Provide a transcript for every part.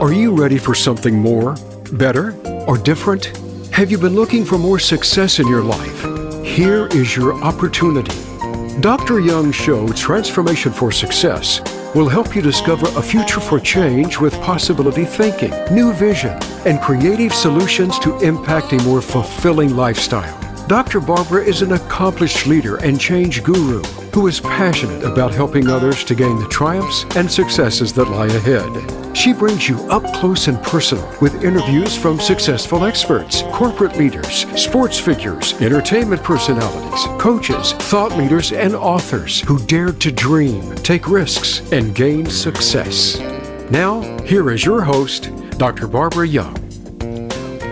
Are you ready for something more, better, or different? Have you been looking for more success in your life? Here is your opportunity. Dr. Young's show, Transformation for Success, will help you discover a future for change with possibility thinking, new vision, and creative solutions to impact a more fulfilling lifestyle. Dr. Barbara is an accomplished leader and change guru who is passionate about helping others to gain the triumphs and successes that lie ahead. She brings you up close and personal with interviews from successful experts, corporate leaders, sports figures, entertainment personalities, coaches, thought leaders, and authors who dared to dream, take risks, and gain success. Now, here is your host, Dr. Barbara Young.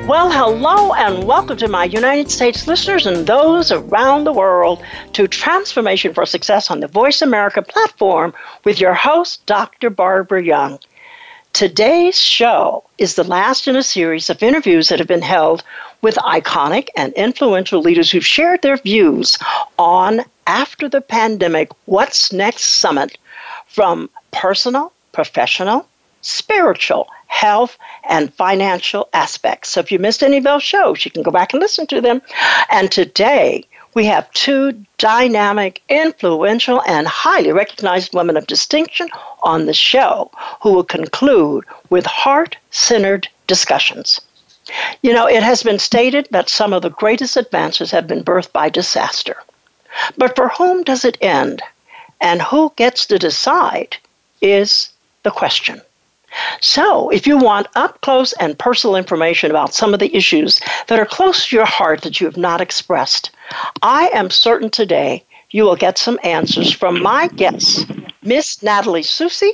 Well, hello and welcome to my United States listeners and those around the world to Transformation for Success on the Voice America platform with your host, Dr. Barbara Young. Today's show is the last in a series of interviews that have been held with iconic and influential leaders who've shared their views on After the Pandemic What's Next Summit from personal, professional, spiritual, health, and financial aspects. So if you missed any of those shows, you can go back and listen to them. And today, we have two dynamic, influential, and highly recognized women of distinction on the show who will conclude with heart centered discussions. You know, it has been stated that some of the greatest advances have been birthed by disaster. But for whom does it end? And who gets to decide is the question. So, if you want up close and personal information about some of the issues that are close to your heart that you have not expressed, I am certain today you will get some answers from my guests, Miss Natalie Susi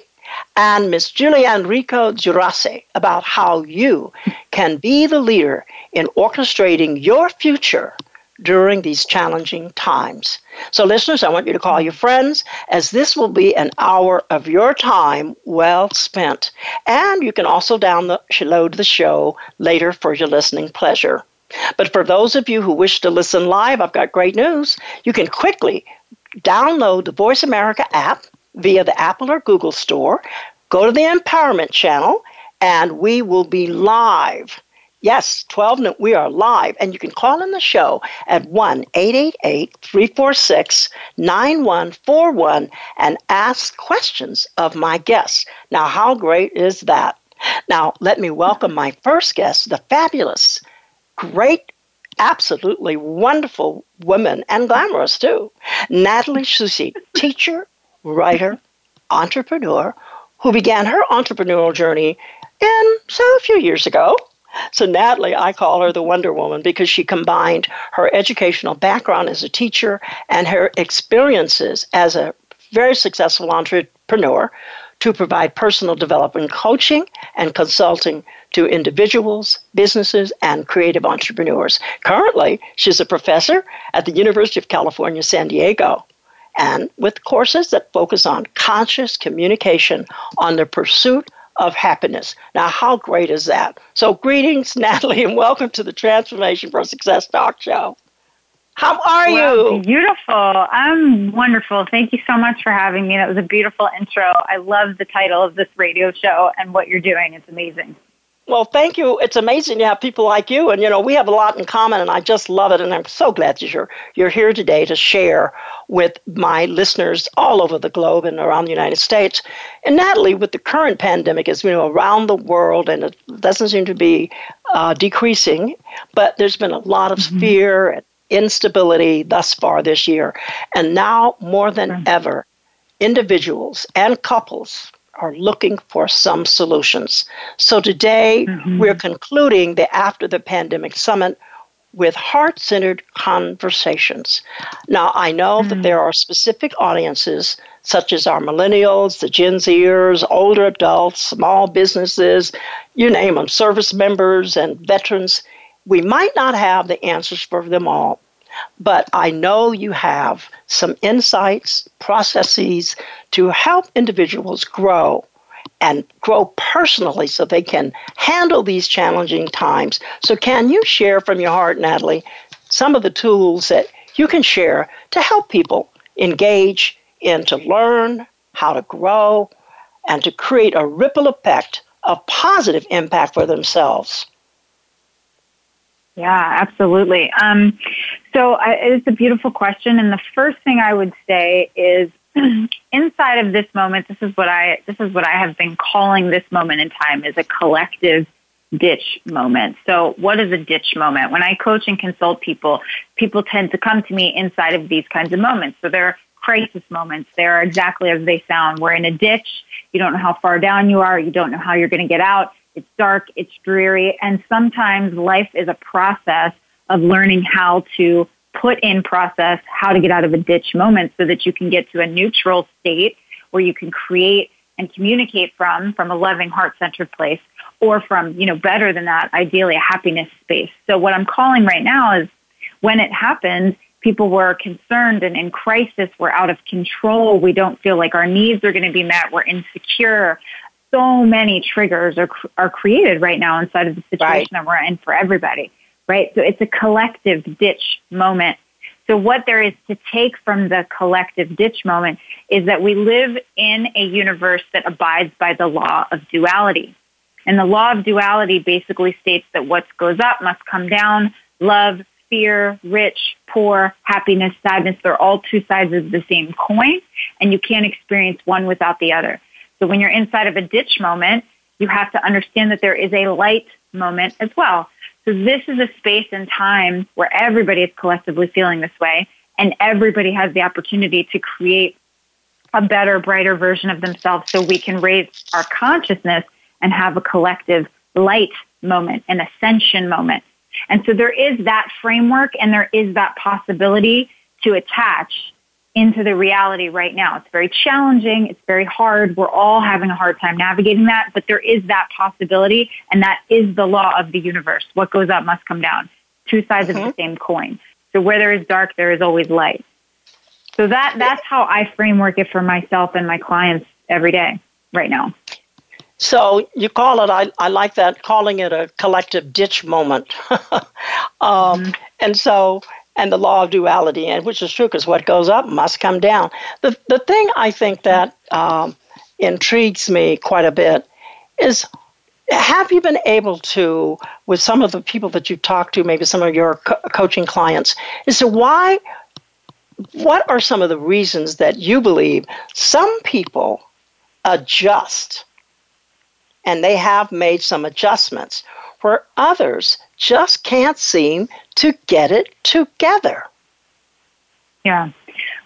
and Miss Julianne Rico Girase, about how you can be the leader in orchestrating your future during these challenging times. So, listeners, I want you to call your friends as this will be an hour of your time well spent. And you can also download the show later for your listening pleasure. But for those of you who wish to listen live, I've got great news. You can quickly download the Voice America app via the Apple or Google store, go to the Empowerment channel, and we will be live Yes, 12 noon. We are live, and you can call in the show at 1 888 346 9141 and ask questions of my guests. Now, how great is that? Now, let me welcome my first guest, the fabulous, great, absolutely wonderful woman, and glamorous too, Natalie Susi, teacher, writer, entrepreneur, who began her entrepreneurial journey in so a few years ago so, Natalie, I call her the Wonder Woman because she combined her educational background as a teacher and her experiences as a very successful entrepreneur to provide personal development coaching and consulting to individuals, businesses, and creative entrepreneurs. Currently, she's a professor at the University of California, San Diego, and with courses that focus on conscious communication on the pursuit of happiness. Now, how great is that? So, greetings, Natalie, and welcome to the Transformation for Success Talk Show. How are you? Beautiful. I'm wonderful. Thank you so much for having me. That was a beautiful intro. I love the title of this radio show and what you're doing. It's amazing. Well, thank you. It's amazing to have people like you, and you know we have a lot in common, and I just love it. And I'm so glad that you're you're here today to share with my listeners all over the globe and around the United States. And Natalie, with the current pandemic, is you know around the world, and it doesn't seem to be uh, decreasing, but there's been a lot of mm-hmm. fear and instability thus far this year, and now more than mm-hmm. ever, individuals and couples are looking for some solutions. So today mm-hmm. we're concluding the After the Pandemic Summit with heart centered conversations. Now, I know mm-hmm. that there are specific audiences, such as our millennials, the Gen Zers, older adults, small businesses, you name them, service members and veterans. We might not have the answers for them all, but I know you have some insights, processes to help individuals grow and grow personally so they can handle these challenging times. So, can you share from your heart, Natalie, some of the tools that you can share to help people engage and to learn how to grow and to create a ripple effect of positive impact for themselves? Yeah, absolutely. Um, so I, it's a beautiful question, and the first thing I would say is inside of this moment. This is what I this is what I have been calling this moment in time is a collective ditch moment. So what is a ditch moment? When I coach and consult people, people tend to come to me inside of these kinds of moments. So they're crisis moments. They're exactly as they sound. We're in a ditch. You don't know how far down you are. You don't know how you're going to get out. It's dark. It's dreary. And sometimes life is a process of learning how to put in process how to get out of a ditch moment so that you can get to a neutral state where you can create and communicate from, from a loving heart-centered place or from, you know, better than that, ideally a happiness space. So what I'm calling right now is when it happened, people were concerned and in crisis. We're out of control. We don't feel like our needs are going to be met. We're insecure. So many triggers are, are created right now inside of the situation right. that we're in for everybody, right? So it's a collective ditch moment. So what there is to take from the collective ditch moment is that we live in a universe that abides by the law of duality. And the law of duality basically states that what goes up must come down. Love, fear, rich, poor, happiness, sadness, they're all two sides of the same coin, and you can't experience one without the other. So when you're inside of a ditch moment, you have to understand that there is a light moment as well. So this is a space and time where everybody is collectively feeling this way, and everybody has the opportunity to create a better, brighter version of themselves so we can raise our consciousness and have a collective light moment, an ascension moment. And so there is that framework and there is that possibility to attach into the reality right now. It's very challenging. It's very hard. We're all having a hard time navigating that, but there is that possibility and that is the law of the universe. What goes up must come down. Two sides mm-hmm. of the mm-hmm. same coin. So where there is dark, there is always light. So that, that's how I framework it for myself and my clients every day right now. So you call it, I, I like that, calling it a collective ditch moment. um, mm-hmm. And so, and the law of duality, and which is true because what goes up must come down. The, the thing I think that um, intrigues me quite a bit is have you been able to, with some of the people that you've talked to, maybe some of your co- coaching clients, is to why, what are some of the reasons that you believe some people adjust? and they have made some adjustments where others just can't seem to get it together. Yeah.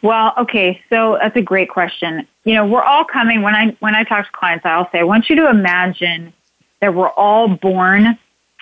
Well, okay, so that's a great question. You know, we're all coming when I when I talk to clients, I'll say, I want you to imagine that we're all born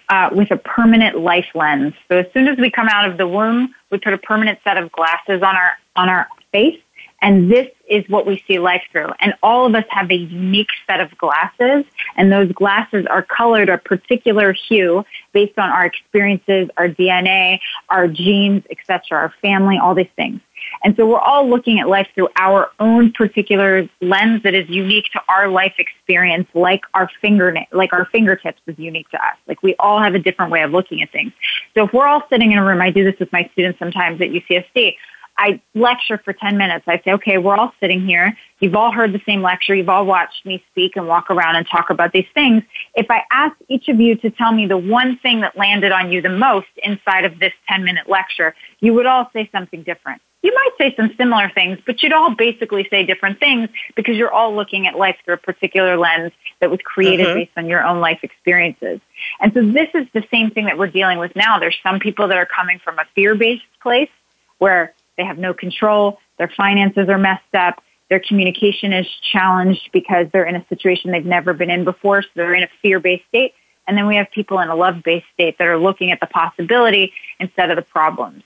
uh, with a permanent life lens. So as soon as we come out of the womb, we put a permanent set of glasses on our on our face, and this is what we see life through. And all of us have a unique set of glasses, and those glasses are colored a particular hue based on our experiences, our DNA, our genes, etc., our family, all these things. And so we're all looking at life through our own particular lens that is unique to our life experience, like our finger, like our fingertips is unique to us. Like we all have a different way of looking at things. So if we're all sitting in a room, I do this with my students sometimes at UCSD. I lecture for 10 minutes. I say, okay, we're all sitting here. You've all heard the same lecture. You've all watched me speak and walk around and talk about these things. If I ask each of you to tell me the one thing that landed on you the most inside of this 10 minute lecture, you would all say something different. You might say some similar things, but you'd all basically say different things because you're all looking at life through a particular lens that was created mm-hmm. based on your own life experiences. And so this is the same thing that we're dealing with now. There's some people that are coming from a fear-based place where they have no control. Their finances are messed up. Their communication is challenged because they're in a situation they've never been in before. So they're in a fear-based state. And then we have people in a love-based state that are looking at the possibility instead of the problems.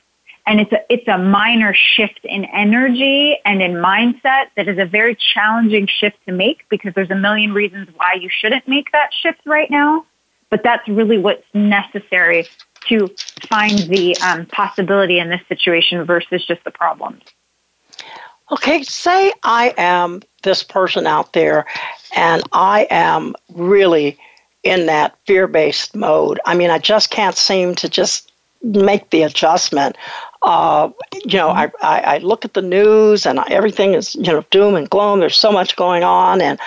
And it's a, it's a minor shift in energy and in mindset that is a very challenging shift to make because there's a million reasons why you shouldn't make that shift right now. But that's really what's necessary to find the um, possibility in this situation versus just the problems. Okay, say I am this person out there and I am really in that fear based mode. I mean, I just can't seem to just make the adjustment. Uh, you know, I, I, I, look at the news and everything is, you know, doom and gloom. There's so much going on, and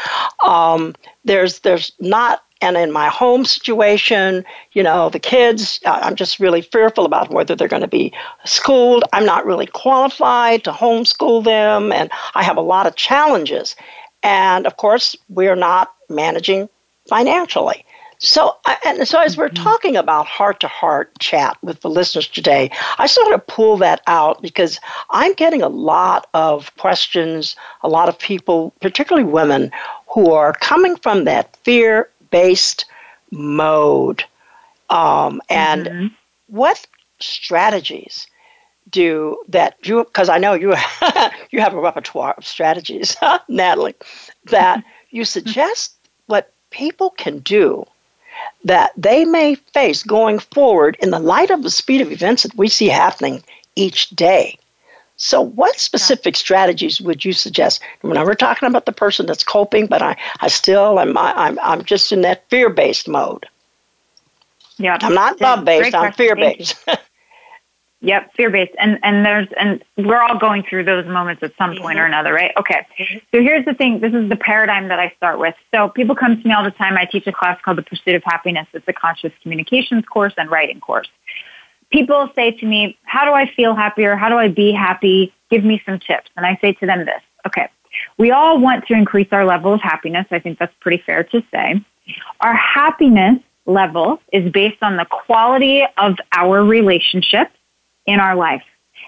um, there's there's not and in my home situation, you know, the kids, I'm just really fearful about whether they're going to be schooled. I'm not really qualified to homeschool them, and I have a lot of challenges. And of course, we're not managing financially. So, and so as we're mm-hmm. talking about heart to heart chat with the listeners today, I sort of pull that out because I'm getting a lot of questions, a lot of people, particularly women, who are coming from that fear based mode. Um, and mm-hmm. what strategies do that you because I know you you have a repertoire of strategies, Natalie, that you suggest what people can do that they may face going forward in the light of the speed of events that we see happening each day. So, what specific strategies would you suggest? When we're talking about the person that's coping, but I, I still am, I'm, I'm just in that fear based mode. Yeah, I'm not love based. I'm fear based. Yep, fear based. And and there's and we're all going through those moments at some point mm-hmm. or another, right? Okay. Mm-hmm. So here's the thing, this is the paradigm that I start with. So people come to me all the time. I teach a class called The Pursuit of Happiness. It's a conscious communications course and writing course. People say to me, How do I feel happier? How do I be happy? Give me some tips. And I say to them this. Okay. We all want to increase our level of happiness. I think that's pretty fair to say. Our happiness level is based on the quality of our relationships in our life,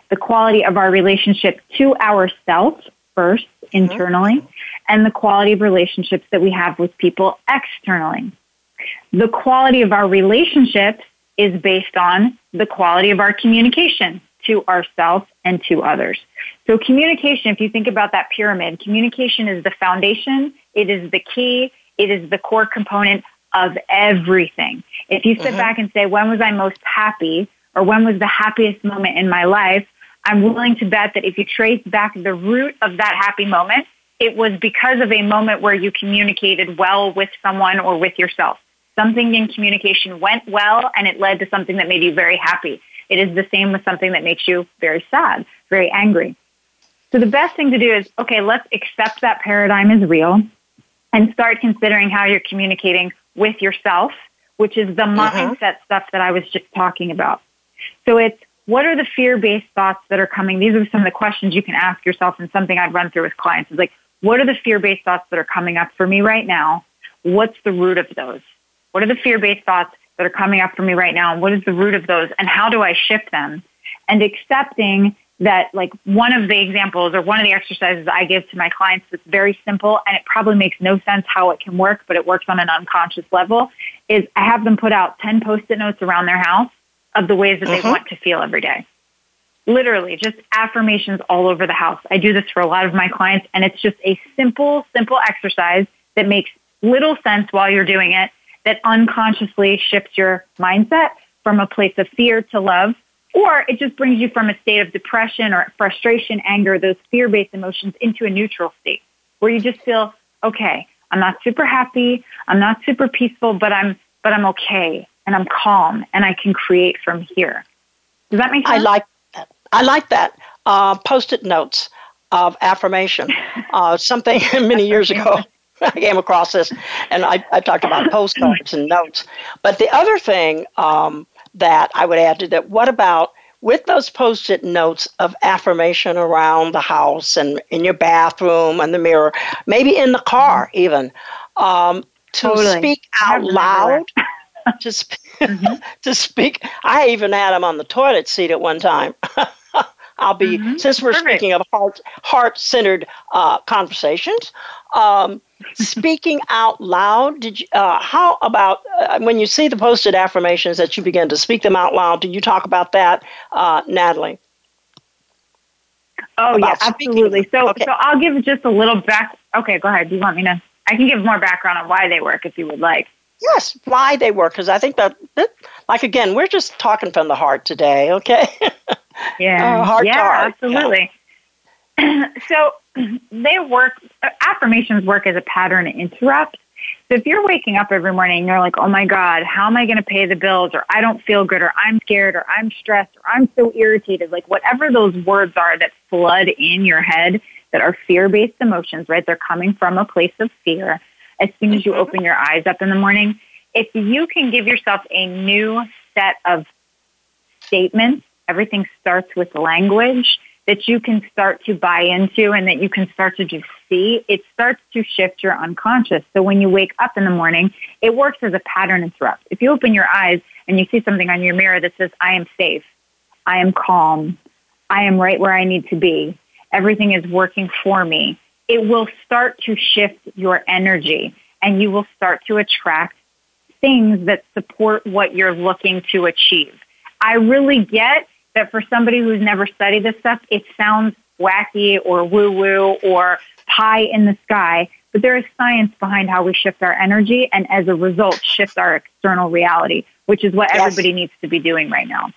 the quality of our relationship to ourselves first, internally, mm-hmm. and the quality of relationships that we have with people externally. The quality of our relationships is based on the quality of our communication to ourselves and to others. So communication, if you think about that pyramid, communication is the foundation, it is the key, it is the core component of everything. If you sit mm-hmm. back and say, when was I most happy? or when was the happiest moment in my life, I'm willing to bet that if you trace back the root of that happy moment, it was because of a moment where you communicated well with someone or with yourself. Something in communication went well and it led to something that made you very happy. It is the same with something that makes you very sad, very angry. So the best thing to do is, okay, let's accept that paradigm is real and start considering how you're communicating with yourself, which is the mm-hmm. mindset stuff that I was just talking about. So it's what are the fear-based thoughts that are coming? These are some of the questions you can ask yourself and something I'd run through with clients is like, what are the fear-based thoughts that are coming up for me right now? What's the root of those? What are the fear-based thoughts that are coming up for me right now? And what is the root of those? And how do I shift them? And accepting that like one of the examples or one of the exercises I give to my clients that's very simple and it probably makes no sense how it can work, but it works on an unconscious level is I have them put out 10 post-it notes around their house of the ways that they uh-huh. want to feel every day. Literally, just affirmations all over the house. I do this for a lot of my clients, and it's just a simple, simple exercise that makes little sense while you're doing it, that unconsciously shifts your mindset from a place of fear to love, or it just brings you from a state of depression or frustration, anger, those fear based emotions into a neutral state where you just feel, okay, I'm not super happy, I'm not super peaceful, but I'm but I'm okay and I'm calm and I can create from here. Does that make sense? I like that. I like that. Uh, post-it notes of affirmation. Uh, something many years ago. I came across this, and I, I talked about postcards and notes. But the other thing um, that I would add to that, what about with those post-it notes of affirmation around the house and in your bathroom and the mirror, maybe in the car even, um, to totally. speak out loud to, sp- mm-hmm. to speak. I even had them on the toilet seat at one time. I'll be mm-hmm. since we're Perfect. speaking of heart heart centered uh, conversations. Um, speaking out loud. Did you? Uh, how about uh, when you see the posted affirmations that you begin to speak them out loud? Did you talk about that, uh, Natalie? Oh yeah, absolutely. So okay. so I'll give just a little back. Okay, go ahead. Do you want me to? I can give more background on why they work if you would like. Yes, why they work, because I think that, that, like again, we're just talking from the heart today, okay? Yeah, uh, heart yeah, heart. absolutely. Yeah. so they work. Affirmations work as a pattern interrupt. So if you're waking up every morning and you're like, "Oh my God, how am I going to pay the bills?" or "I don't feel good," or "I'm scared," or "I'm stressed," or "I'm so irritated," like whatever those words are that flood in your head that are fear-based emotions, right? They're coming from a place of fear as soon as you mm-hmm. open your eyes up in the morning. If you can give yourself a new set of statements, everything starts with language that you can start to buy into and that you can start to just see, it starts to shift your unconscious. So when you wake up in the morning, it works as a pattern interrupt. If you open your eyes and you see something on your mirror that says, I am safe, I am calm, I am right where I need to be, everything is working for me, it will start to shift your energy and you will start to attract things that support what you're looking to achieve. I really get that for somebody who's never studied this stuff, it sounds wacky or woo woo or pie in the sky, but there is science behind how we shift our energy and as a result shift our external reality, which is what yes. everybody needs to be doing right now.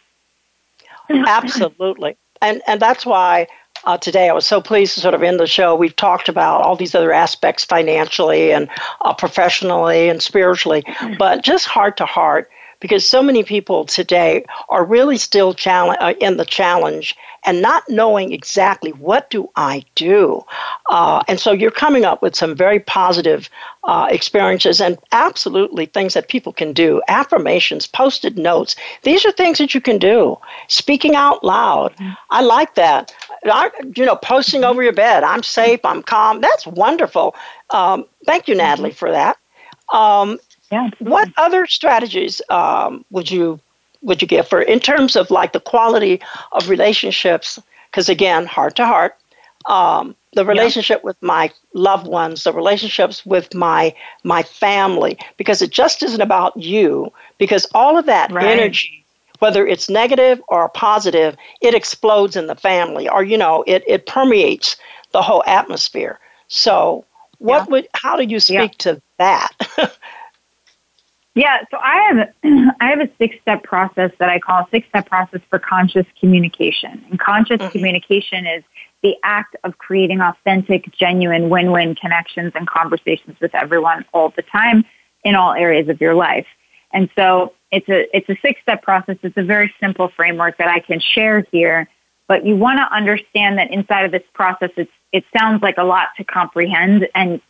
Absolutely. And and that's why uh, today I was so pleased to sort of end the show. We've talked about all these other aspects financially and uh, professionally and spiritually, but just heart to heart, because so many people today are really still challenge, uh, in the challenge and not knowing exactly what do I do. Uh, and so you're coming up with some very positive uh, experiences and absolutely things that people can do. Affirmations, post-it notes. These are things that you can do. Speaking out loud. I like that. I, you know, posting over your bed. I'm safe. I'm calm. That's wonderful. Um, thank you, Natalie, for that. Um, yeah. What other strategies um, would you would you give for in terms of like the quality of relationships? Because again, heart to heart, um, the relationship yeah. with my loved ones, the relationships with my my family, because it just isn't about you. Because all of that right. energy, whether it's negative or positive, it explodes in the family, or you know, it it permeates the whole atmosphere. So, what yeah. would how do you speak yeah. to that? Yeah, so I have I have a six step process that I call a six step process for conscious communication. And conscious mm-hmm. communication is the act of creating authentic, genuine win win connections and conversations with everyone all the time in all areas of your life. And so it's a it's a six step process. It's a very simple framework that I can share here. But you want to understand that inside of this process it's it sounds like a lot to comprehend and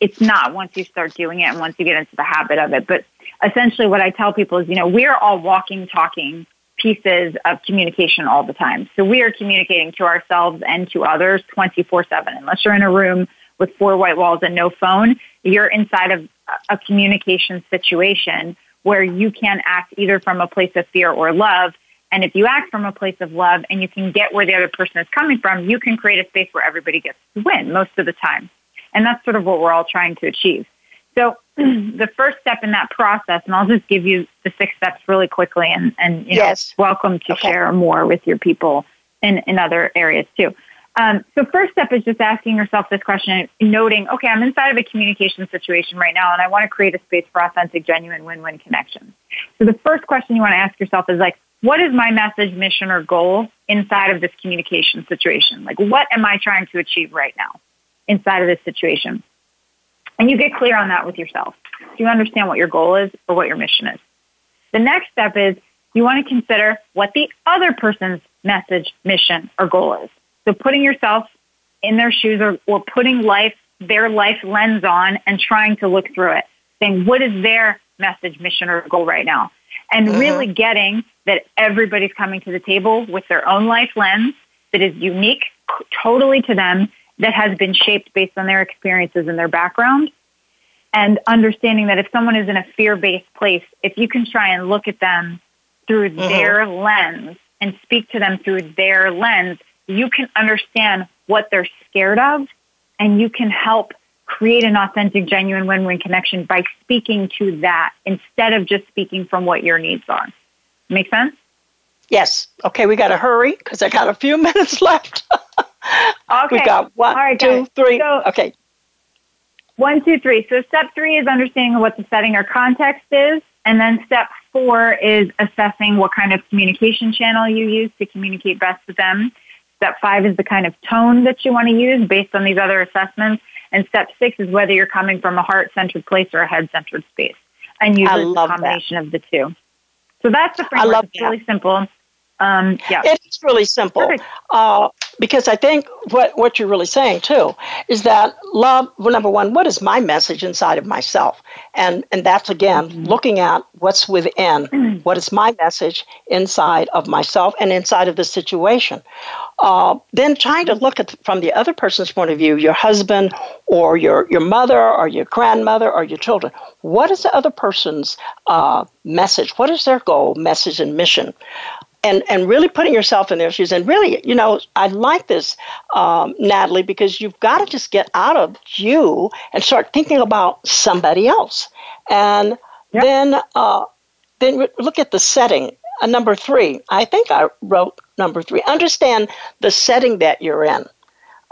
it's not once you start doing it and once you get into the habit of it. But essentially what I tell people is, you know, we're all walking, talking pieces of communication all the time. So we are communicating to ourselves and to others 24 7. Unless you're in a room with four white walls and no phone, you're inside of a communication situation where you can act either from a place of fear or love. And if you act from a place of love and you can get where the other person is coming from, you can create a space where everybody gets to win most of the time. And that's sort of what we're all trying to achieve. So the first step in that process, and I'll just give you the six steps really quickly, and and you yes. know, welcome to okay. share more with your people in in other areas too. Um, so first step is just asking yourself this question, noting, okay, I'm inside of a communication situation right now, and I want to create a space for authentic, genuine, win-win connections. So the first question you want to ask yourself is like, what is my message, mission, or goal inside of this communication situation? Like, what am I trying to achieve right now inside of this situation? And you get clear on that with yourself. Do you understand what your goal is or what your mission is? The next step is you want to consider what the other person's message, mission, or goal is. So putting yourself in their shoes or, or putting life, their life lens on and trying to look through it, saying, what is their message, mission, or goal right now? And mm-hmm. really getting that everybody's coming to the table with their own life lens that is unique totally to them that has been shaped based on their experiences and their background. And understanding that if someone is in a fear based place, if you can try and look at them through mm-hmm. their lens and speak to them through their lens, you can understand what they're scared of and you can help create an authentic, genuine win win connection by speaking to that instead of just speaking from what your needs are. Make sense? Yes. Okay, we got to hurry because I got a few minutes left. Okay. We got one, right, two, three. So, okay. One, two, three. So step three is understanding what the setting or context is. And then step four is assessing what kind of communication channel you use to communicate best with them. Step five is the kind of tone that you want to use based on these other assessments. And step six is whether you're coming from a heart centered place or a head centered space. And use a combination that. of the two. So that's the framework. I love it's really simple. Um, yeah. It's really simple. Uh, because I think what, what you're really saying too is that love, well, number one, what is my message inside of myself? And, and that's again mm-hmm. looking at what's within. Mm-hmm. What is my message inside of myself and inside of the situation? Uh, then trying to look at from the other person's point of view, your husband or your, your mother or your grandmother or your children. What is the other person's uh, message? What is their goal, message, and mission? And and really putting yourself in their shoes. And really you know i like this um, natalie because you've got to just get out of you and start thinking about somebody else. And yep. then uh, then look at the setting. Uh, number three i think i wrote number three. Understand the setting that you're in.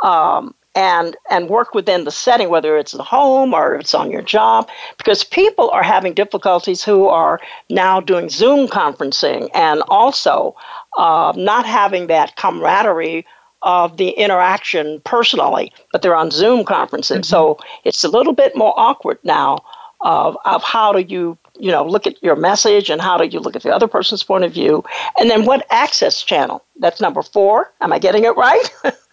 Um, and and work within the setting, whether it's the home or it's on your job, because people are having difficulties who are now doing Zoom conferencing and also uh, not having that camaraderie of the interaction personally, but they're on Zoom conferencing. Mm-hmm. So it's a little bit more awkward now of, of how do you you know look at your message and how do you look at the other person's point of view and then what access channel that's number four am i getting it right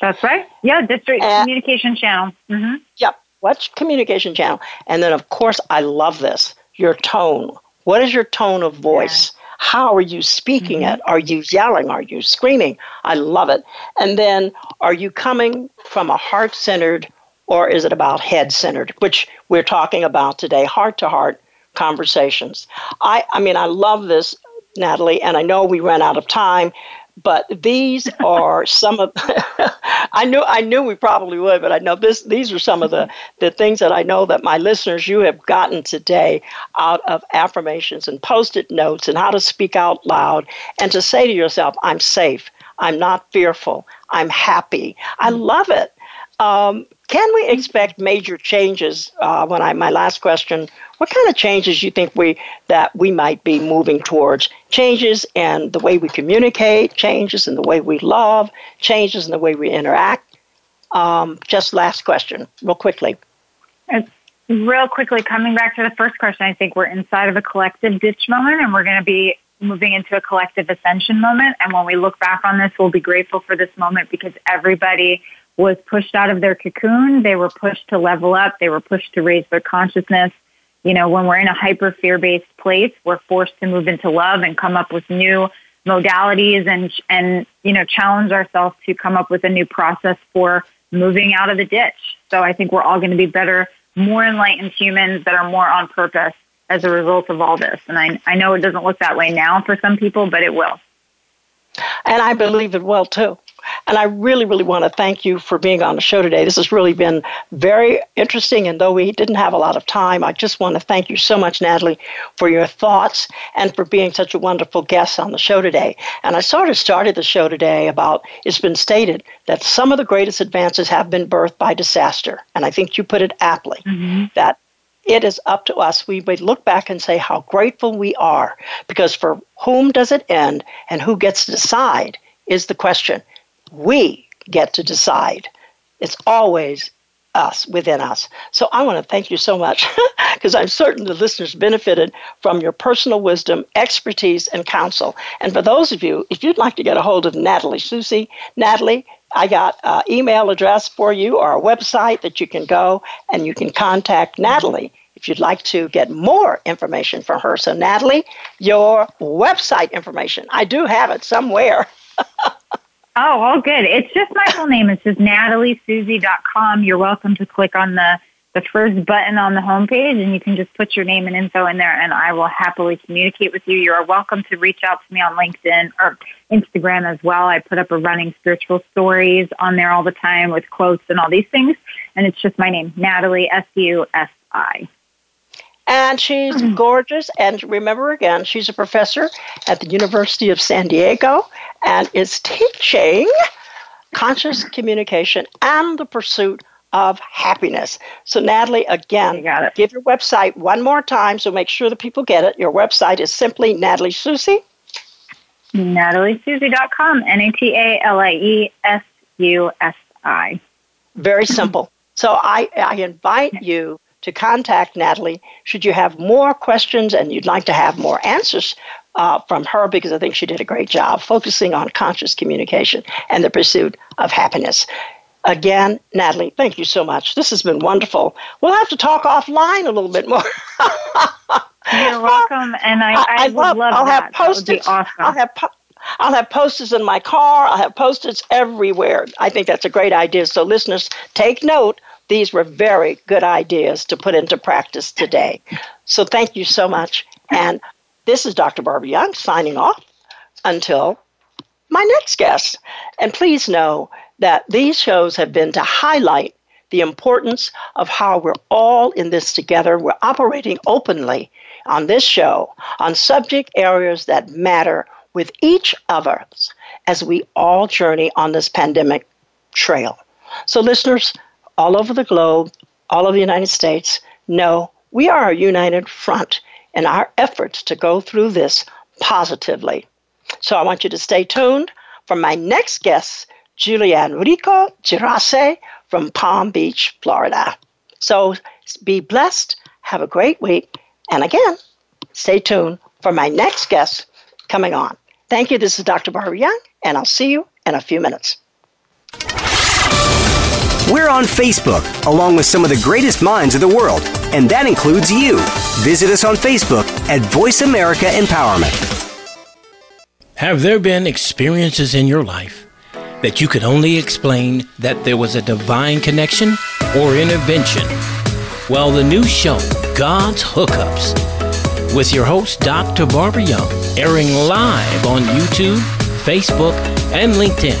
That's right. Yeah, district uh, communication channel. Mm-hmm. Yep. What's communication channel? And then, of course, I love this your tone. What is your tone of voice? Yeah. How are you speaking mm-hmm. it? Are you yelling? Are you screaming? I love it. And then, are you coming from a heart centered or is it about head centered, which we're talking about today, heart to heart conversations? I, I mean, I love this, Natalie, and I know we ran out of time, but these are some of I knew I knew we probably would, but I know this these are some of the the things that I know that my listeners you have gotten today out of affirmations and post-it notes and how to speak out loud and to say to yourself, I'm safe, I'm not fearful, I'm happy. I mm. love it. Um, can we expect major changes? Uh, when I my last question, what kind of changes you think we that we might be moving towards? Changes in the way we communicate, changes in the way we love, changes in the way we interact. Um, just last question, real quickly. Real quickly coming back to the first question. I think we're inside of a collective ditch moment, and we're going to be moving into a collective ascension moment. And when we look back on this, we'll be grateful for this moment because everybody was pushed out of their cocoon. They were pushed to level up. They were pushed to raise their consciousness. You know, when we're in a hyper fear based place, we're forced to move into love and come up with new modalities and, and, you know, challenge ourselves to come up with a new process for moving out of the ditch. So I think we're all going to be better, more enlightened humans that are more on purpose as a result of all this. And I, I know it doesn't look that way now for some people, but it will. And I believe it will too. And I really, really want to thank you for being on the show today. This has really been very interesting. And though we didn't have a lot of time, I just want to thank you so much, Natalie, for your thoughts and for being such a wonderful guest on the show today. And I sort of started the show today about it's been stated that some of the greatest advances have been birthed by disaster. And I think you put it aptly mm-hmm. that it is up to us. We would look back and say how grateful we are because for whom does it end and who gets to decide is the question. We get to decide. It's always us within us. So I want to thank you so much because I'm certain the listeners benefited from your personal wisdom, expertise, and counsel. And for those of you, if you'd like to get a hold of Natalie Susi, Natalie, I got an email address for you or a website that you can go and you can contact Natalie if you'd like to get more information from her. So, Natalie, your website information. I do have it somewhere. Oh, all good. It's just my full name. It's just nataliesusi.com. You're welcome to click on the, the first button on the homepage and you can just put your name and info in there and I will happily communicate with you. You're welcome to reach out to me on LinkedIn or Instagram as well. I put up a running spiritual stories on there all the time with quotes and all these things. And it's just my name, Natalie, S-U-S-I. And she's mm-hmm. gorgeous. And remember again, she's a professor at the University of San Diego and is teaching conscious communication and the pursuit of happiness. So, Natalie, again, give your website one more time so make sure that people get it. Your website is simply Natalie Susi. NatalieSusi.com, N A T A L I E S U S I. Very simple. So, I, I invite you to contact Natalie should you have more questions and you'd like to have more answers uh, from her because I think she did a great job focusing on conscious communication and the pursuit of happiness. Again, Natalie, thank you so much. This has been wonderful. We'll have to talk offline a little bit more. You're welcome, and I, I, I love, love I'll that. have post-its. Awesome. I'll have po- I'll have posters in my car. I'll have posters everywhere. I think that's a great idea. So, listeners, take note. These were very good ideas to put into practice today. So, thank you so much. And this is Dr. Barbara Young signing off until my next guest. And please know that these shows have been to highlight the importance of how we're all in this together. We're operating openly on this show on subject areas that matter with each of us as we all journey on this pandemic trail. So, listeners all over the globe, all over the United States, know we are a united front in our efforts to go through this positively. So, I want you to stay tuned for my next guest, Julianne Rico Girase from Palm Beach, Florida. So, be blessed, have a great week, and again, stay tuned for my next guest coming on. Thank you. This is Dr. Barbara Young, and I'll see you in a few minutes. We're on Facebook, along with some of the greatest minds of the world, and that includes you. Visit us on Facebook at Voice America Empowerment. Have there been experiences in your life that you could only explain that there was a divine connection or intervention? Well, the new show, God's Hookups, with your host, Dr. Barbara Young, airing live on YouTube, Facebook, and LinkedIn.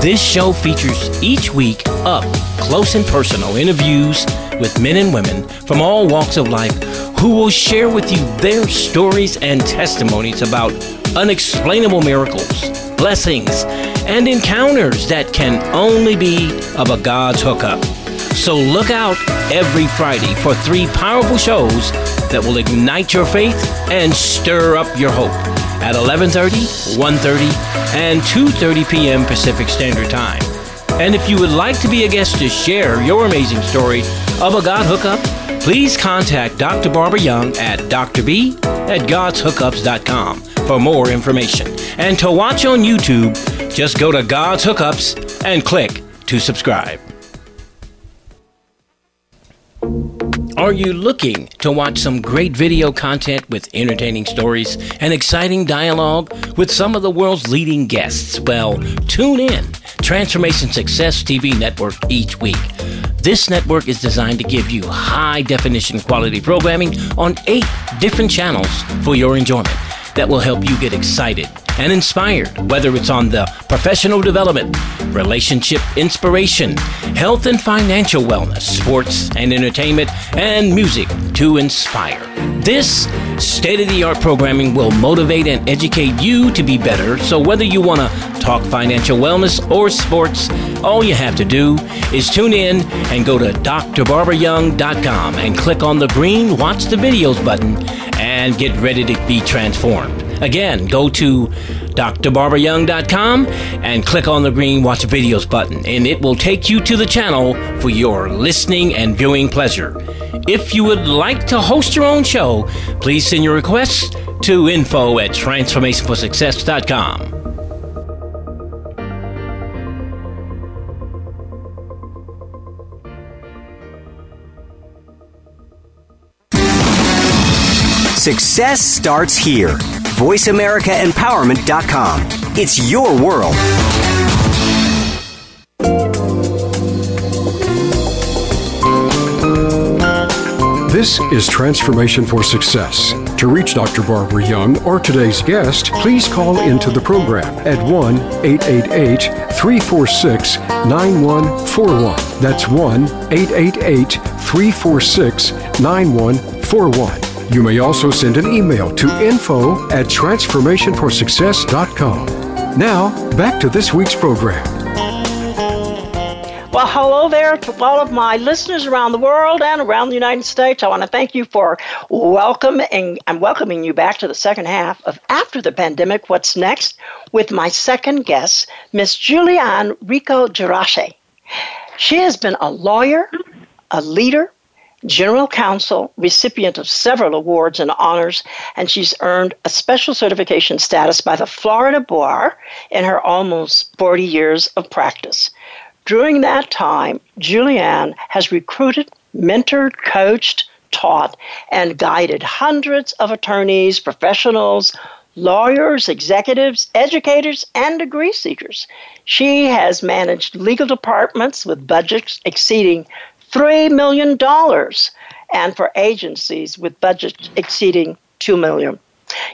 This show features each week up close and personal interviews with men and women from all walks of life who will share with you their stories and testimonies about unexplainable miracles, blessings, and encounters that can only be of a God's hookup. So look out every Friday for three powerful shows that will ignite your faith and stir up your hope at 11:30, 1:30, and 2:30 p.m. Pacific Standard Time. And if you would like to be a guest to share your amazing story of a God hookup, please contact Dr. Barbara Young at drb at godshookups.com for more information. And to watch on YouTube, just go to God's Hookups and click to subscribe. Are you looking to watch some great video content with entertaining stories and exciting dialogue with some of the world's leading guests? Well, tune in Transformation Success TV Network each week. This network is designed to give you high definition quality programming on eight different channels for your enjoyment that will help you get excited and inspired, whether it's on the professional development, relationship inspiration, health and financial wellness, sports and entertainment, and music to inspire. This state of the art programming will motivate and educate you to be better. So, whether you want to talk financial wellness or sports, all you have to do is tune in and go to drbarbarayoung.com and click on the green Watch the Videos button and get ready to be transformed. Again, go to drbarbarayoung.com and click on the green Watch Videos button, and it will take you to the channel for your listening and viewing pleasure. If you would like to host your own show, please send your requests to info at transformationforsuccess.com. Success starts here. VoiceAmericaEmpowerment.com. It's your world. This is Transformation for Success. To reach Dr. Barbara Young or today's guest, please call into the program at 1 888 346 9141. That's 1 888 346 9141. You may also send an email to info at transformationforsuccess.com. Now, back to this week's program. Well, hello there to all of my listeners around the world and around the United States. I want to thank you for welcoming I'm welcoming you back to the second half of After the Pandemic, What's Next, with my second guest, Miss Julianne Rico Girase. She has been a lawyer, a leader, general counsel, recipient of several awards and honors, and she's earned a special certification status by the Florida Bar in her almost 40 years of practice. During that time, Julianne has recruited, mentored, coached, taught, and guided hundreds of attorneys, professionals, lawyers, executives, educators, and degree seekers. She has managed legal departments with budgets exceeding $3 million and for agencies with budgets exceeding 2 million.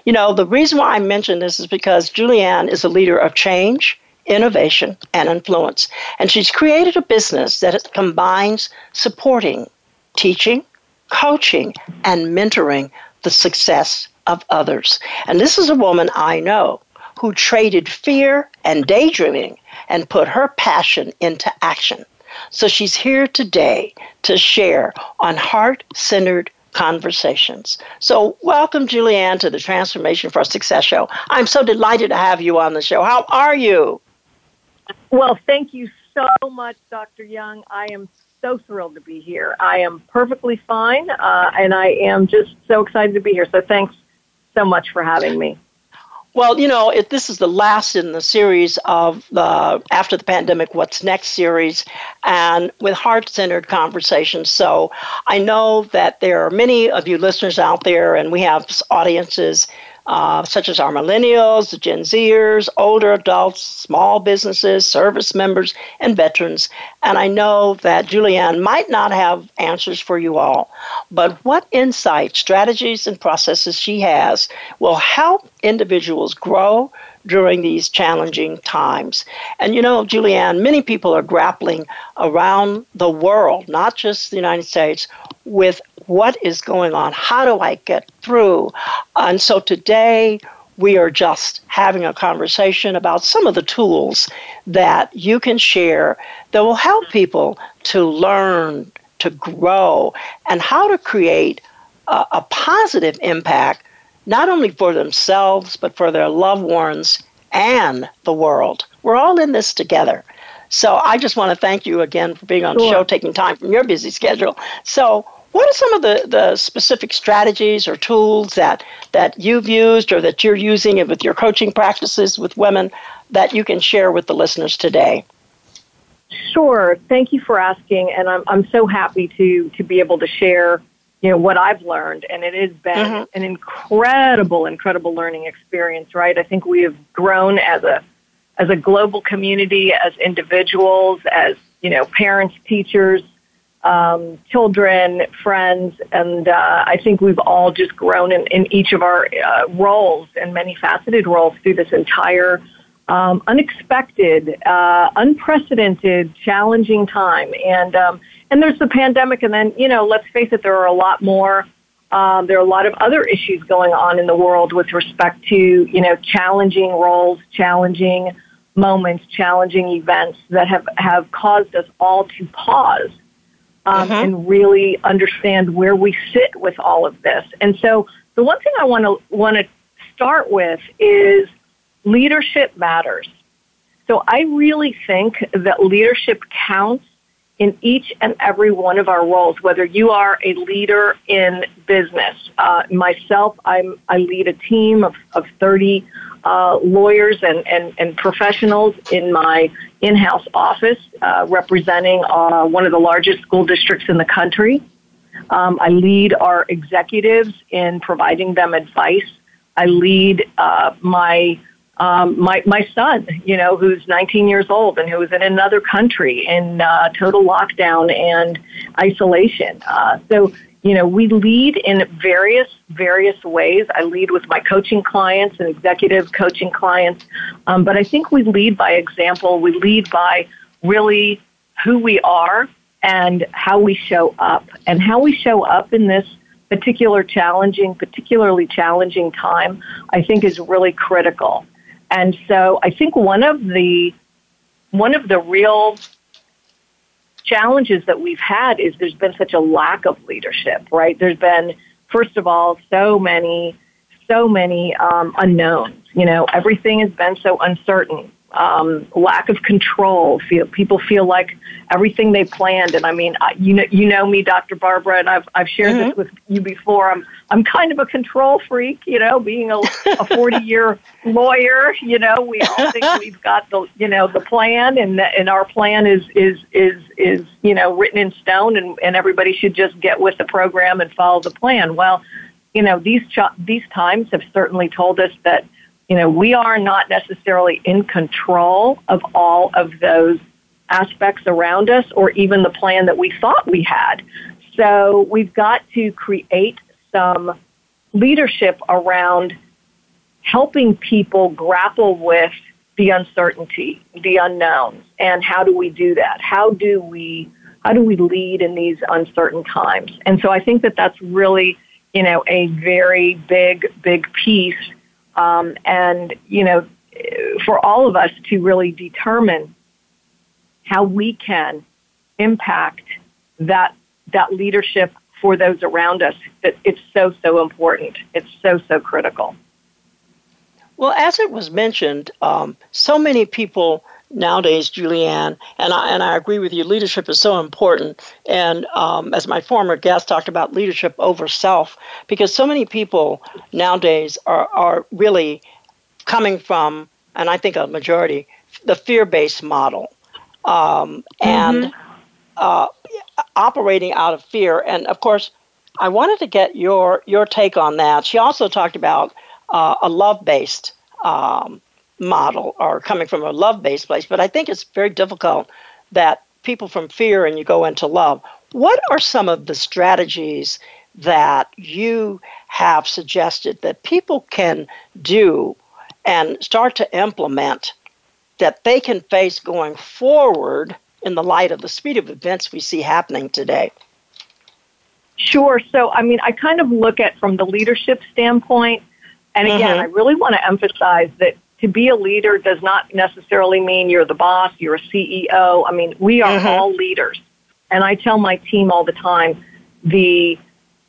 You know, the reason why I mention this is because Julianne is a leader of change, innovation, and influence. And she's created a business that combines supporting, teaching, coaching, and mentoring the success of others. And this is a woman I know who traded fear and daydreaming and put her passion into action. So she's here today to share on heart centered conversations. So, welcome, Julianne, to the Transformation for Success show. I'm so delighted to have you on the show. How are you? Well, thank you so much, Dr. Young. I am so thrilled to be here. I am perfectly fine, uh, and I am just so excited to be here. So, thanks so much for having me. Well, you know, it, this is the last in the series of the After the Pandemic What's Next series, and with heart centered conversations. So I know that there are many of you listeners out there, and we have audiences uh, such as our millennials, the Gen Zers, older adults, small businesses, service members, and veterans. And I know that Julianne might not have answers for you all, but what insights, strategies, and processes she has will help individuals grow during these challenging times. And you know, Julianne, many people are grappling around the world, not just the United States, with what is going on? How do I get through? And so today, we are just having a conversation about some of the tools that you can share that will help people to learn, to grow, and how to create a, a positive impact not only for themselves, but for their loved ones and the world. We're all in this together. So I just want to thank you again for being on sure. the show, taking time from your busy schedule. So, what are some of the, the specific strategies or tools that, that you've used or that you're using with your coaching practices with women that you can share with the listeners today? Sure. Thank you for asking, and I'm, I'm so happy to, to be able to share you know what I've learned, and it has been mm-hmm. an incredible, incredible learning experience. Right? I think we have grown as a as a global community, as individuals, as you know, parents, teachers, um, children, friends, and uh, I think we've all just grown in, in each of our uh, roles and many faceted roles through this entire um, unexpected, uh, unprecedented, challenging time. And um, and there's the pandemic, and then you know, let's face it, there are a lot more. Um, there are a lot of other issues going on in the world with respect to you know challenging roles, challenging moments, challenging events that have have caused us all to pause um, mm-hmm. and really understand where we sit with all of this. And so, the one thing I want to want to start with is leadership matters. So I really think that leadership counts in each and every one of our roles, whether you are a leader in business. Uh, myself, I'm, I lead a team of, of 30 uh, lawyers and, and, and professionals in my in-house office uh, representing uh, one of the largest school districts in the country. Um, I lead our executives in providing them advice. I lead uh, my um, my my son, you know, who's 19 years old and who is in another country in uh, total lockdown and isolation. Uh, so, you know, we lead in various various ways. I lead with my coaching clients and executive coaching clients, um, but I think we lead by example. We lead by really who we are and how we show up, and how we show up in this particular challenging, particularly challenging time, I think is really critical. And so I think one of the one of the real challenges that we've had is there's been such a lack of leadership, right? There's been, first of all, so many, so many um, unknowns. You know, everything has been so uncertain. Um, lack of control. Feel people feel like everything they planned. And I mean, I, you know, you know me, Dr. Barbara, and I've I've shared mm-hmm. this with you before. I'm I'm kind of a control freak. You know, being a, a 40 year lawyer. You know, we all think we've got the you know the plan, and and our plan is is is is you know written in stone, and and everybody should just get with the program and follow the plan. Well, you know, these ch- these times have certainly told us that you know, we are not necessarily in control of all of those aspects around us or even the plan that we thought we had. So we've got to create some leadership around helping people grapple with the uncertainty, the unknowns, and how do we do that? How do we how do we lead in these uncertain times? And so I think that that's really, you know, a very big big piece um, and, you know, for all of us to really determine how we can impact that, that leadership for those around us, it, it's so, so important. It's so, so critical. Well, as it was mentioned, um, so many people nowadays, Julianne, and I, and I agree with you, leadership is so important. And um, as my former guest talked about leadership over self, because so many people nowadays are, are really coming from, and I think a majority, the fear based model. Um, and mm-hmm. uh, operating out of fear. And of course, I wanted to get your, your take on that. She also talked about uh, a love based um, model or coming from a love based place, but I think it's very difficult that people from fear and you go into love. What are some of the strategies that you have suggested that people can do and start to implement that they can face going forward in the light of the speed of events we see happening today? Sure. So, I mean, I kind of look at from the leadership standpoint. And again, mm-hmm. I really want to emphasize that to be a leader does not necessarily mean you're the boss, you're a CEO. I mean, we are mm-hmm. all leaders. And I tell my team all the time, the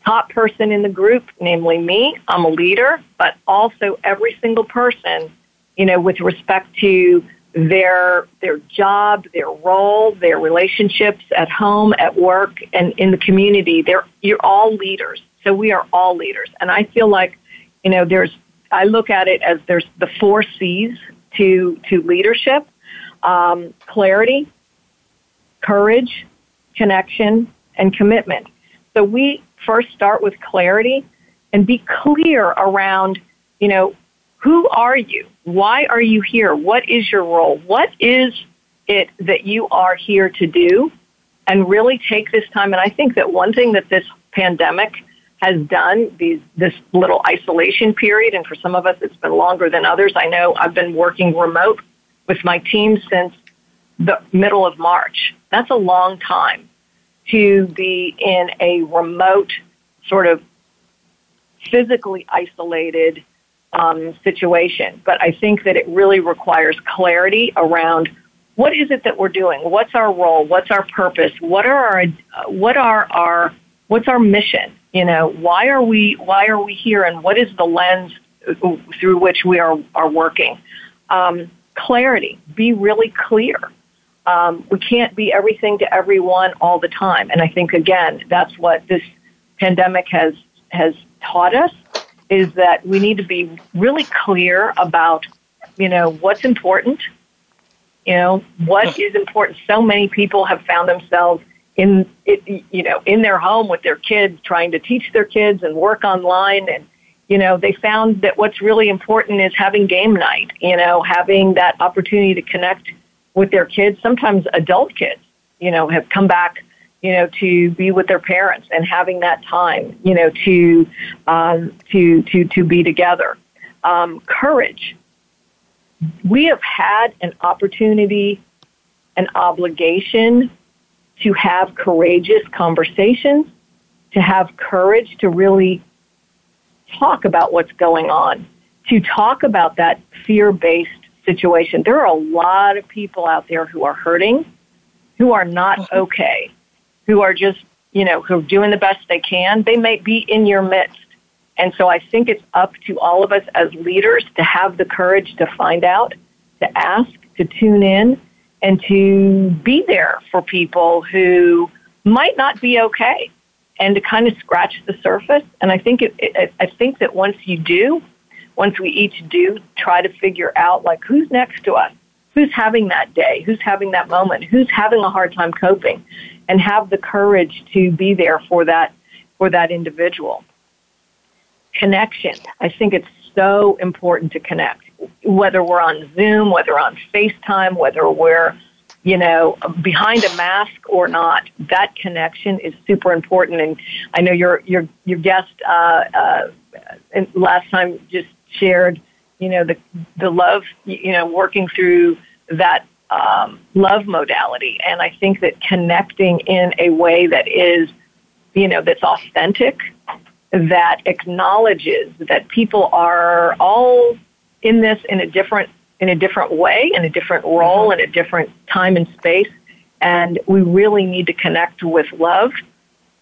top person in the group, namely me, I'm a leader, but also every single person, you know, with respect to their their job, their role, their relationships at home, at work, and in the community. They're you're all leaders. So we are all leaders. And I feel like, you know, there's I look at it as there's the four C's to to leadership: um, clarity, courage, connection, and commitment. So we first start with clarity and be clear around, you know, who are you? Why are you here? What is your role? What is it that you are here to do? And really take this time. And I think that one thing that this pandemic has done these this little isolation period and for some of us it's been longer than others. I know i've been working remote with my team since the middle of march. That's a long time to be in a remote sort of physically isolated um, situation. But i think that it really requires clarity around what is it that we're doing? What's our role? What's our purpose? What are our what are our what's our mission you know, why are we why are we here, and what is the lens through which we are are working? Um, clarity. Be really clear. Um, we can't be everything to everyone all the time, and I think again that's what this pandemic has has taught us is that we need to be really clear about you know what's important you know what is important so many people have found themselves in you know in their home with their kids trying to teach their kids and work online. And you know they found that what's really important is having game night you know having that opportunity to connect with their kids. Sometimes adult kids you know have come back you know to be with their parents and having that time you know to um, to to to be together. Um, courage. We have had an opportunity an obligation to have courageous conversations, to have courage to really talk about what's going on, to talk about that fear based situation. There are a lot of people out there who are hurting, who are not mm-hmm. okay, who are just, you know, who are doing the best they can. They may be in your midst. And so I think it's up to all of us as leaders to have the courage to find out, to ask, to tune in and to be there for people who might not be okay and to kind of scratch the surface. And I think it, it, I think that once you do, once we each do try to figure out like who's next to us, who's having that day, who's having that moment, who's having a hard time coping, and have the courage to be there for that for that individual. Connection. I think it's so important to connect. Whether we're on Zoom, whether on FaceTime, whether we're you know, behind a mask or not, that connection is super important. And I know your your your guest uh, uh, last time just shared, you know, the the love, you know, working through that um, love modality, and I think that connecting in a way that is, you know, that's authentic, that acknowledges that people are all in this in a different in a different way, in a different role, in a different time and space. And we really need to connect with love,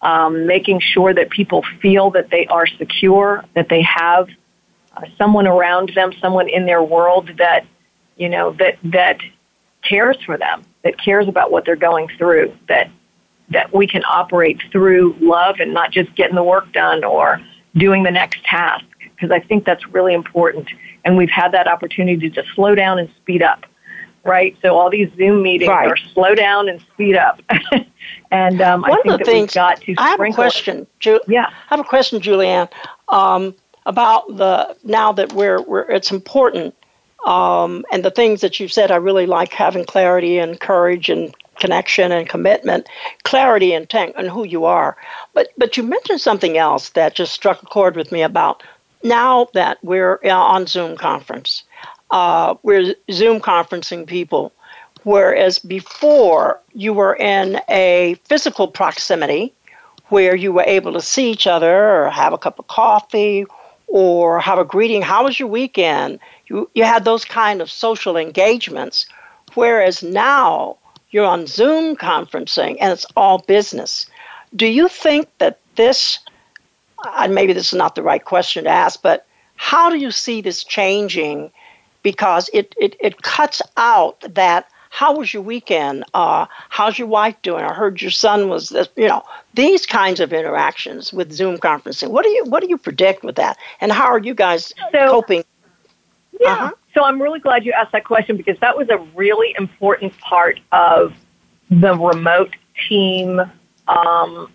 um, making sure that people feel that they are secure, that they have uh, someone around them, someone in their world that, you know, that, that cares for them, that cares about what they're going through, that, that we can operate through love and not just getting the work done or doing the next task. Because I think that's really important and we've had that opportunity to slow down and speed up right? So all these Zoom meetings right. are slow down and speed up. and um, one I think of the things got to I have a question. Ju- yeah, I have a question, Julianne, um, about the now that we're, we're it's important. Um, and the things that you've said, I really like having clarity and courage and connection and commitment, clarity and, tank, and who you are. But but you mentioned something else that just struck a chord with me about now that we're uh, on Zoom conference, uh, we're Zoom conferencing people, whereas before you were in a physical proximity where you were able to see each other or have a cup of coffee or have a greeting. How was your weekend? You, you had those kind of social engagements, whereas now you're on Zoom conferencing and it's all business. Do you think that this and maybe this is not the right question to ask, but how do you see this changing? Because it, it, it cuts out that how was your weekend? Uh, how's your wife doing? I heard your son was, this, you know, these kinds of interactions with Zoom conferencing. What do you what do you predict with that? And how are you guys so, coping? Yeah. Uh-huh. So I'm really glad you asked that question because that was a really important part of the remote team um,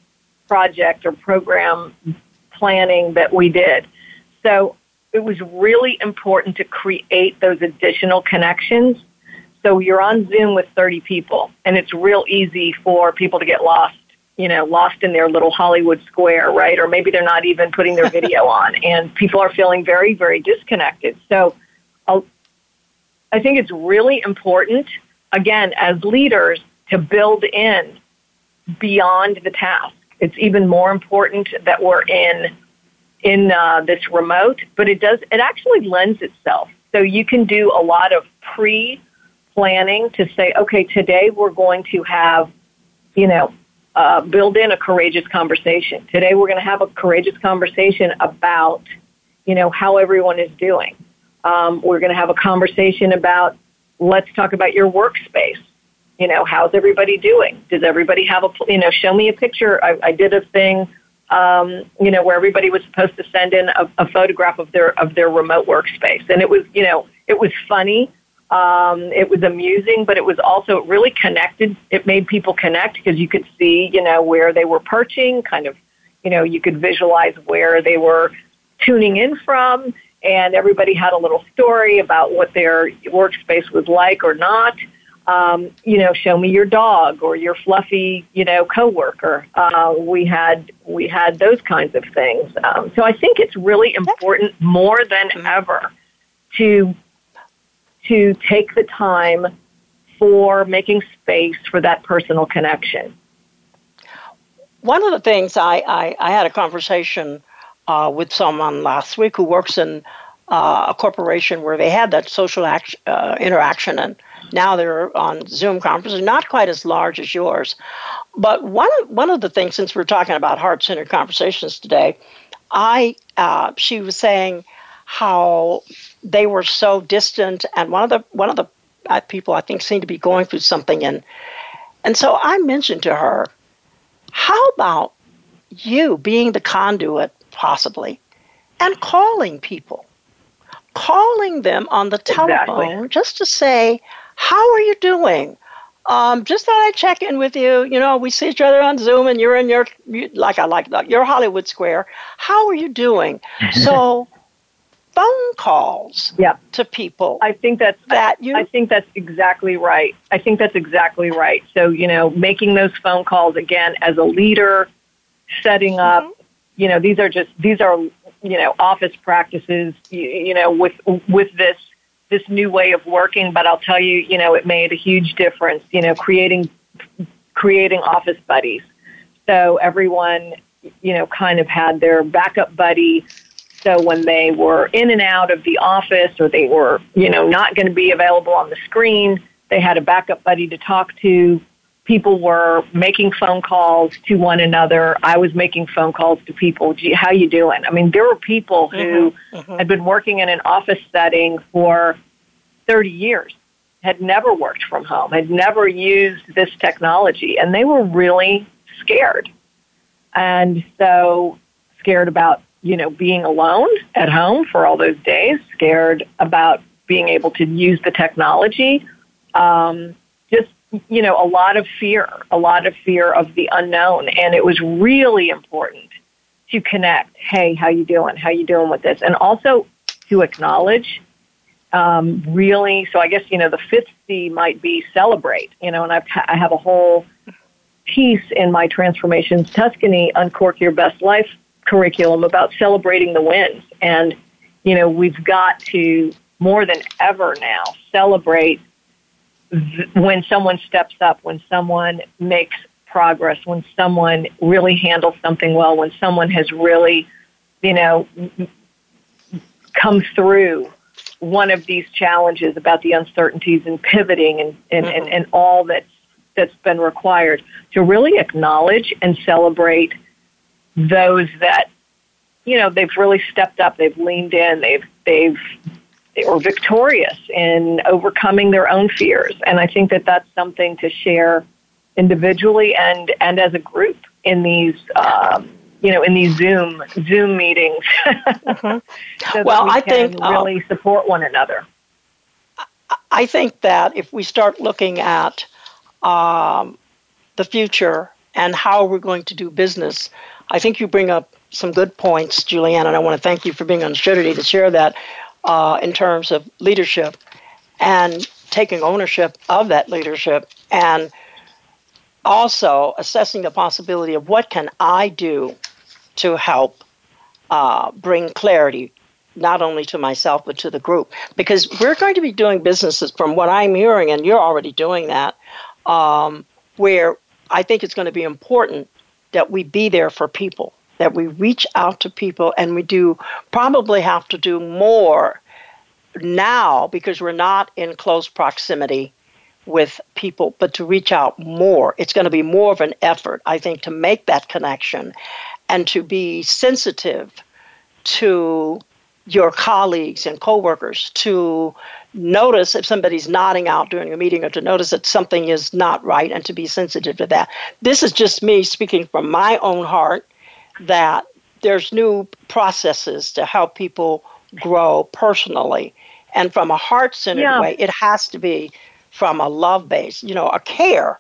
project or program planning that we did. So it was really important to create those additional connections. So you're on Zoom with 30 people, and it's real easy for people to get lost, you know, lost in their little Hollywood square, right? Or maybe they're not even putting their video on, and people are feeling very, very disconnected. So I'll, I think it's really important, again, as leaders, to build in beyond the task. It's even more important that we're in in uh, this remote, but it does it actually lends itself. So you can do a lot of pre planning to say, okay, today we're going to have, you know, uh, build in a courageous conversation. Today we're going to have a courageous conversation about, you know, how everyone is doing. Um, we're going to have a conversation about, let's talk about your workspace you know, how's everybody doing? Does everybody have a, you know, show me a picture. I, I did a thing, um, you know, where everybody was supposed to send in a, a photograph of their, of their remote workspace. And it was, you know, it was funny. Um, it was amusing, but it was also really connected. It made people connect because you could see, you know, where they were perching, kind of, you know, you could visualize where they were tuning in from, and everybody had a little story about what their workspace was like or not um, you know, show me your dog or your fluffy, you know, coworker. Uh, we had we had those kinds of things. Um, so I think it's really important more than mm-hmm. ever to to take the time for making space for that personal connection. One of the things I, I, I had a conversation uh, with someone last week who works in uh, a corporation where they had that social act, uh, interaction and now they're on Zoom conferences, not quite as large as yours. But one of, one of the things, since we're talking about heart centered conversations today, I uh, she was saying how they were so distant, and one of the one of the uh, people I think seemed to be going through something, and and so I mentioned to her, how about you being the conduit, possibly, and calling people, calling them on the telephone exactly. just to say, how are you doing? Um, just thought I'd check in with you. You know, we see each other on Zoom, and you're in your like I like your Hollywood Square. How are you doing? so, phone calls to people. I think that's that you. I think that's exactly right. I think that's exactly right. So you know, making those phone calls again as a leader, setting up. Mm-hmm. You know, these are just these are you know office practices. You, you know, with with this this new way of working, but I'll tell you, you know, it made a huge difference, you know, creating creating office buddies. So everyone, you know, kind of had their backup buddy. So when they were in and out of the office or they were, you know, not going to be available on the screen, they had a backup buddy to talk to. People were making phone calls to one another. I was making phone calls to people. Gee, how you doing? I mean, there were people who mm-hmm, mm-hmm. had been working in an office setting for 30 years, had never worked from home, had never used this technology, and they were really scared. And so scared about, you know, being alone at home for all those days, scared about being able to use the technology. Um, you know, a lot of fear, a lot of fear of the unknown. And it was really important to connect. Hey, how you doing? How you doing with this? And also to acknowledge um, really, so I guess, you know, the fifth C might be celebrate, you know, and I've, I have a whole piece in my Transformations Tuscany Uncork Your Best Life curriculum about celebrating the wins. And, you know, we've got to more than ever now celebrate when someone steps up, when someone makes progress, when someone really handles something well, when someone has really, you know, come through one of these challenges about the uncertainties and pivoting and, and, mm-hmm. and, and all that's, that's been required to really acknowledge and celebrate those that, you know, they've really stepped up, they've leaned in, they've, they've or victorious in overcoming their own fears. And I think that that's something to share individually and, and as a group in these, um, you know, in these Zoom Zoom meetings. mm-hmm. so well, we I think uh, really support one another. I think that if we start looking at um, the future and how we're going to do business, I think you bring up some good points, Julianne, and I want to thank you for being on the show today to share that uh, in terms of leadership and taking ownership of that leadership and also assessing the possibility of what can I do to help uh, bring clarity not only to myself but to the group. Because we're going to be doing businesses from what i'm hearing and you're already doing that um, where i think it's going to be important that we be there for people that we reach out to people and we do probably have to do more now because we're not in close proximity with people, but to reach out more. It's going to be more of an effort, I think, to make that connection and to be sensitive to your colleagues and coworkers to notice if somebody's nodding out during a meeting or to notice that something is not right and to be sensitive to that. This is just me speaking from my own heart that there's new processes to help people grow personally. And from a heart centered yeah. way, it has to be from a love base, you know, a care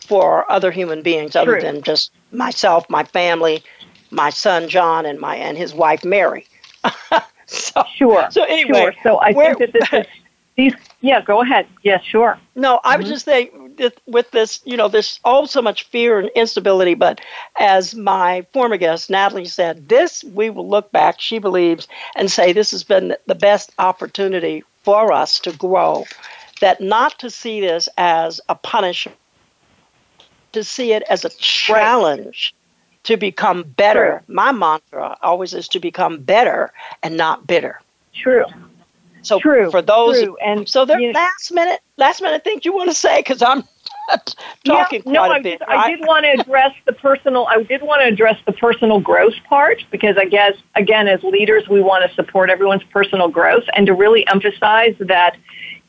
for other human beings other True. than just myself, my family, my son John, and my and his wife Mary. so, sure. So anyway, sure. so I think that this is these. Yeah, go ahead. Yes, sure. No, I mm-hmm. was just saying with this, you know, there's all so much fear and instability. But as my former guest, Natalie said, this we will look back, she believes, and say this has been the best opportunity for us to grow. That not to see this as a punishment, to see it as a challenge to become better. True. My mantra always is to become better and not bitter. True. So True. for those, True. and so the last minute, last minute things you want to say because I'm talking yeah, no, quite I a bit. Did, I did want to address the personal. I did want to address the personal growth part because I guess again, as leaders, we want to support everyone's personal growth and to really emphasize that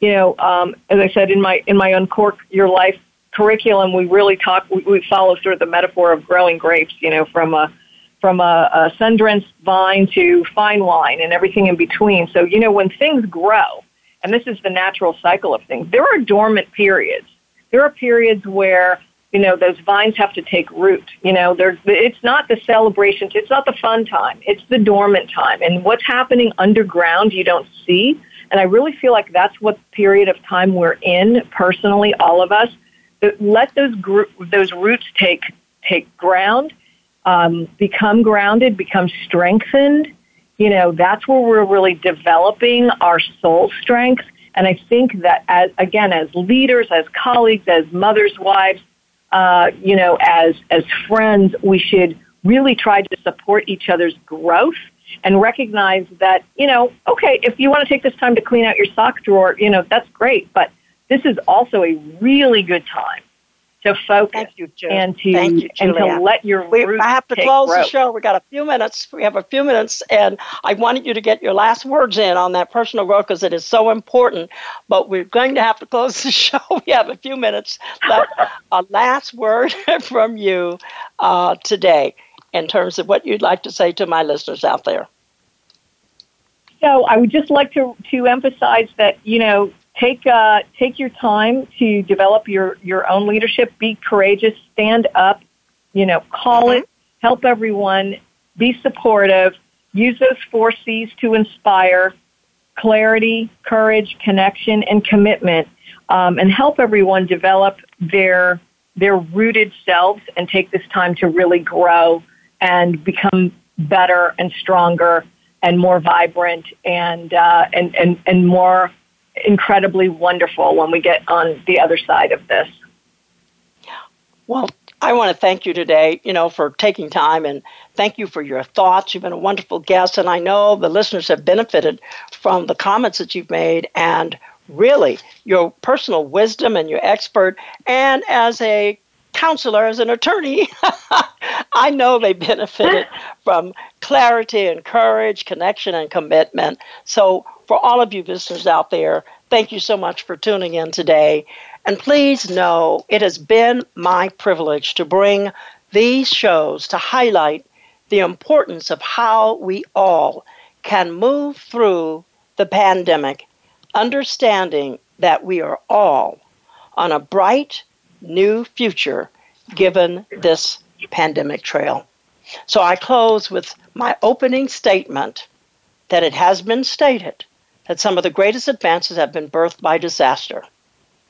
you know, um, as I said in my in my Uncork Your Life curriculum, we really talk. We, we follow sort of the metaphor of growing grapes. You know, from a from a, a sun-drenched vine to fine wine and everything in between. So, you know, when things grow, and this is the natural cycle of things, there are dormant periods. There are periods where you know those vines have to take root. You know there's it's not the celebrations it's not the fun time it's the dormant time. And what's happening underground you don't see. And i really feel like that's what period of time we're in personally all of us. Let those group those roots take take ground um, become grounded become strengthened you know that's where we're really developing our soul strength. And i think that as again as leaders as colleagues as mothers wives uh, you know, as as friends, we should really try to support each other's growth and recognize that, you know, okay, if you want to take this time to clean out your sock drawer, you know, that's great, but this is also a really good time to focus you, and to you, and to let your we, roots I have to take close growth. the show. We got a few minutes. We have a few minutes, and I wanted you to get your last words in on that personal growth because it is so important. But we're going to have to close the show. We have a few minutes left. a last word from you uh, today in terms of what you'd like to say to my listeners out there. So I would just like to to emphasize that you know take uh, take your time to develop your your own leadership. Be courageous. Stand up. You know, call mm-hmm. it. Help everyone. Be supportive. Use those four C's to inspire: clarity, courage, connection, and commitment. Um, and help everyone develop their their rooted selves and take this time to really grow and become better and stronger and more vibrant and uh, and and and more incredibly wonderful when we get on the other side of this. Well, I want to thank you today, you know, for taking time and thank you for your thoughts. You've been a wonderful guest, and I know the listeners have benefited from the comments that you've made and really your personal wisdom and your expert. And as a counselor, as an attorney, I know they benefited from clarity and courage, connection and commitment. So for all of you listeners out there, thank you so much for tuning in today. And please know it has been my privilege to bring these shows to highlight the importance of how we all can move through the pandemic, understanding that we are all on a bright new future given this pandemic trail. So I close with my opening statement that it has been stated that some of the greatest advances have been birthed by disaster.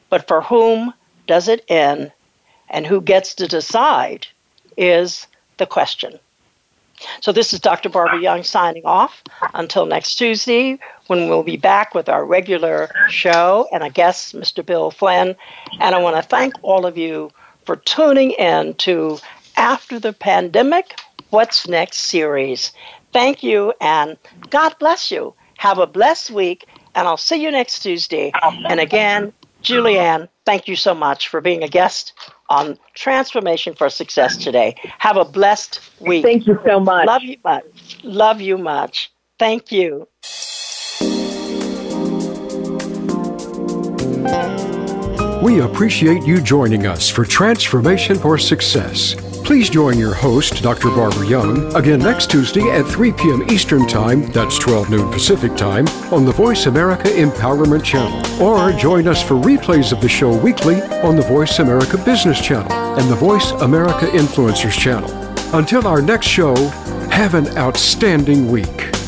But for whom does it end and who gets to decide is the question. So this is Dr. Barbara Young signing off until next Tuesday when we'll be back with our regular show and a guest, Mr. Bill Flynn. And I want to thank all of you for tuning in to After the Pandemic, What's Next series. Thank you and God bless you. Have a blessed week, and I'll see you next Tuesday. And again, Julianne, thank you so much for being a guest on Transformation for Success today. Have a blessed week. Thank you so much. Love you much. Love you much. Thank you. We appreciate you joining us for Transformation for Success. Please join your host, Dr. Barbara Young, again next Tuesday at 3 p.m. Eastern Time, that's 12 noon Pacific Time, on the Voice America Empowerment Channel. Or join us for replays of the show weekly on the Voice America Business Channel and the Voice America Influencers Channel. Until our next show, have an outstanding week.